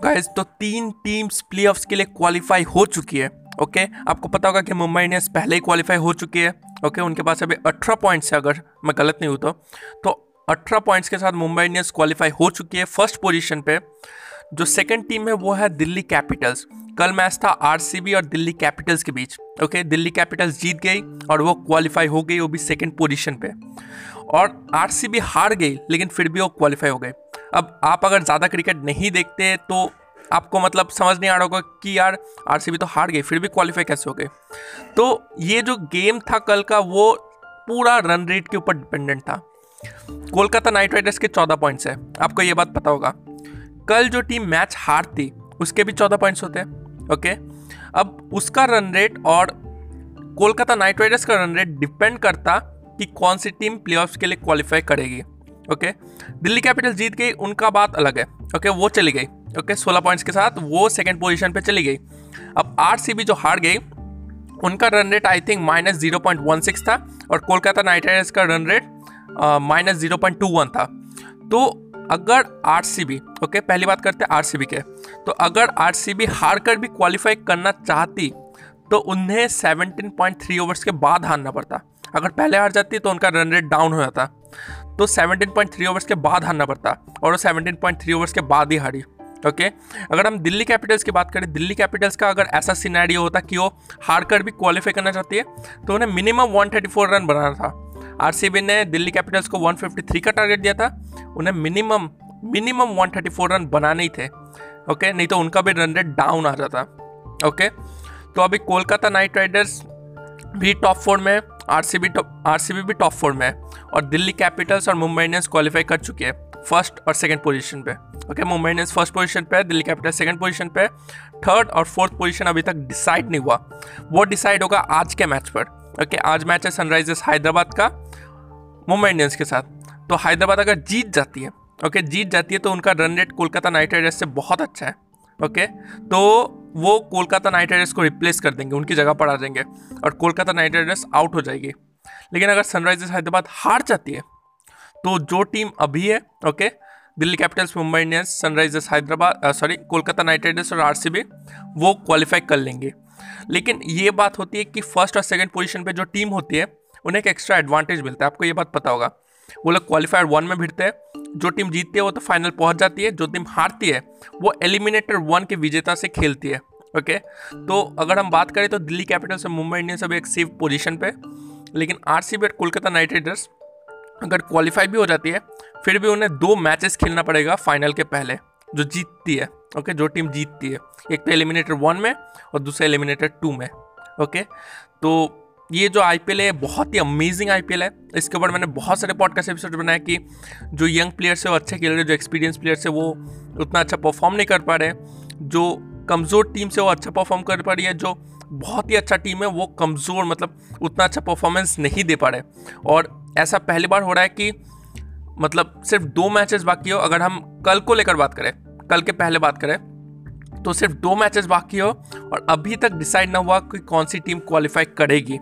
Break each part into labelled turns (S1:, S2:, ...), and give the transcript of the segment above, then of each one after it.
S1: Guys तो तीन teams playoffs के लिए क्वालिफाई हो चुकी है ओके आपको पता होगा कि मुंबई इंडियंस पहले ही क्वालिफाई हो चुकी है ओके उनके पास अभी अठारह पॉइंट्स है, अगर मैं गलत नहीं हूँ तो। तो अठारह पॉइंट्स के साथ मुंबई इंडियंस क्वालिफाई हो चुकी है फ़र्स्ट पोजीशन पे। जो सेकंड टीम है, वो है दिल्ली कैपिटल्स कल मैच था आरसीबी और दिल्ली कैपिटल्स के बीच ओके दिल्ली कैपिटल्स जीत गई और वो क्वालिफाई हो गई, वो भी सेकंड पोजीशन पे। और आरसीबी हार गई, लेकिन फिर भी वो क्वालिफाई हो गए। अब आप अगर ज़्यादा क्रिकेट नहीं देखते तो आपको मतलब समझ नहीं आ रहा होगा कि यार, आरसीबी तो हार गई फिर भी क्वालिफाई कैसे हो गए? तो ये जो गेम था कल का, वो पूरा रन रेट के ऊपर डिपेंडेंट था। कोलकाता नाइट राइडर्स के चौदह पॉइंट्स है। आपको ये बात पता होगा। कल जो टीम मैच हारती उसके भी चौदह पॉइंट्स होते हैं ओके अब उसका रन रेट और कोलकाता नाइट राइडर्स का रन रेट डिपेंड करता कि कौन सी टीम प्लेऑफ्स के लिए क्वालिफाई करेगी। ओके? दिल्ली कैपिटल जीत गई, उनका बात अलग है, ओके? वो चली गई, ओके? सोलह पॉइंट्स के साथ वो सेकेंड पोजिशन पर चली गई। अब आरसीबी जो हार गई, उनका run rate I think minus zero point one six था और कोलकाता नाइट राइडर्स का run rate minus zero point two one था। तो अगर आर सी बी ओके? पहली बात करते हैं आर सी बी के। तो अगर आर सी बी हार कर भी क्वालिफाई करना चाहती तो उन्हें सेवनटीन पॉइंट थ्री ओवर्स के बाद हारना पड़ता। अगर पहले हार जाती तो उनका रन रेट डाउन हो जाता। तो 17.3 ओवर्स के बाद हारना पड़ता और वो 17.3 ओवर्स के बाद ही हारी। ओके अगर हम दिल्ली कैपिटल्स की बात करें, दिल्ली कैपिटल्स का अगर ऐसा सिनेरियो होता कि वो हार कर भी क्वालिफाई करना चाहती है तो उन्हें मिनिमम 134 रन बनाना था। आरसीबी ने दिल्ली कैपिटल्स को 153 का टारगेट दिया था, उन्हें मिनिमम मिनिमम 134 रन बनाने ही थे। ओके नहीं तो उनका भी रन रेट डाउन आ जाता। ओके तो अभी कोलकाता नाइट राइडर्स भी टॉप फोर में R C B R C B भी टॉप फोर में है और दिल्ली कैपिटल्स और मुंबई इंडियंस क्वालिफाई कर चुके हैं फ़र्स्ट और सेकंड पोजीशन पे। Okay Mumbai Indians first position पे दिल्ली कैपिटल्स सेकंड पोजीशन पे थर्ड और फोर्थ पोजीशन अभी तक डिसाइड नहीं हुआ। वो डिसाइड होगा आज के मैच पर। ओके आज मैच है सनराइजर्स हैदराबाद का, मुंबई इंडियंस के साथ। तो हैदराबाद अगर जीत जाती है ओके जीत जाती है तो उनका run rate Kolkata Knight Riders से बहुत अच्छा है। ओके? तो वो कोलकाता नाइट राइडर्स को रिप्लेस कर देंगे, उनकी जगह पर आ जाएँगे और कोलकाता नाइट राइडर्स आउट हो जाएगी। लेकिन अगर सनराइजर्स हैदराबाद हार जाती है तो जो टीम अभी है, okay? Delhi Capitals Mumbai Indians Sunrisers Hyderabad sorry Kolkata Knight Riders और आरसीबी वो क्वालिफाई कर लेंगे। लेकिन ये बात होती है कि फ़र्स्ट और सेकंड पोजीशन पे जो टीम होती है, उन्हें एक एक्स्ट्रा एडवांटेज मिलता है, आपको ये बात पता होगा। वो लोग क्वालिफायर वन में भिड़ते हैं। जो टीम जीतती है, वो तो फाइनल पहुँच जाती है। जो टीम हारती है, वो एलिमिनेटर वन के विजेता से खेलती है। ओके तो अगर हम बात करें तो दिल्ली कैपिटल्स और मुंबई इंडियंस अभी एक सेफ़ पोजीशन पे। लेकिन आर सी और कोलकाता नाइट राइडर्स अगर क्वालिफाई भी हो जाती है, फिर भी उन्हें दो मैचेस खेलना पड़ेगा फाइनल के पहले, जो जीतती है। ओके जो टीम जीतती है। एक तो एलिमिनेटर वन में और दूसरा एलिमिनेटर टू में। ओके तो ये जो आईपीएल है बहुत ही अमेजिंग आईपीएल है। इसके ऊपर मैंने बहुत सारे पॉडकास्ट एपिसोड बनाए कि जो यंग प्लेयर्स है, वो अच्छे खेल रहे जो एक्सपीरियंस प्लेयर्स है, वो उतना अच्छा परफॉर्म नहीं कर पा रहे जो कमज़ोर टीम से वो अच्छा परफॉर्म कर पा रही है, जो बहुत ही अच्छा टीम है, वो कमज़ोर मतलब उतना अच्छा परफॉर्मेंस नहीं दे पा रहे और ऐसा पहली बार हो रहा है कि मतलब सिर्फ़ दो मैचेस बाकी हो। अगर हम कल को लेकर बात करें, कल के पहले बात करें तो सिर्फ़ दो मैचेस बाकी हो और अभी तक डिसाइड ना हुआ कि कौन सी टीम क्वालिफाई करेगी।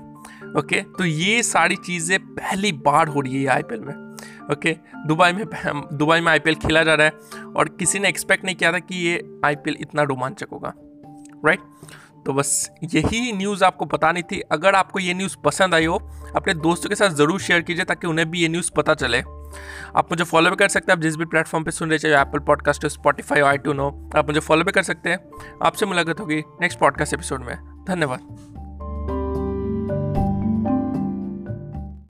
S1: ओके तो ये सारी चीज़ें पहली बार हो रही है आईपीएल में। ओके दुबई में दुबई में आईपीएल खेला जा रहा है और किसी ने एक्सपेक्ट नहीं किया था कि ये आईपीएल इतना रोमांचक होगा। राइट तो बस यही न्यूज़ आपको बतानी थी। अगर आपको ये न्यूज़ पसंद आई हो, अपने दोस्तों के साथ ज़रूर शेयर कीजिए ताकि उन्हें भी ये न्यूज़ पता चले। आप मुझे फॉलो भी कर सकते हैं। आप जिस भी प्लेटफॉर्म पे सुन रहे चाहे एप्पल पॉडकास्ट हो स्पॉटीफाई आई टू नो आप मुझे फॉलो भी कर सकते हैं। आपसे मुलाकात होगी नेक्स्ट पॉडकास्ट एपिसोड में। धन्यवाद।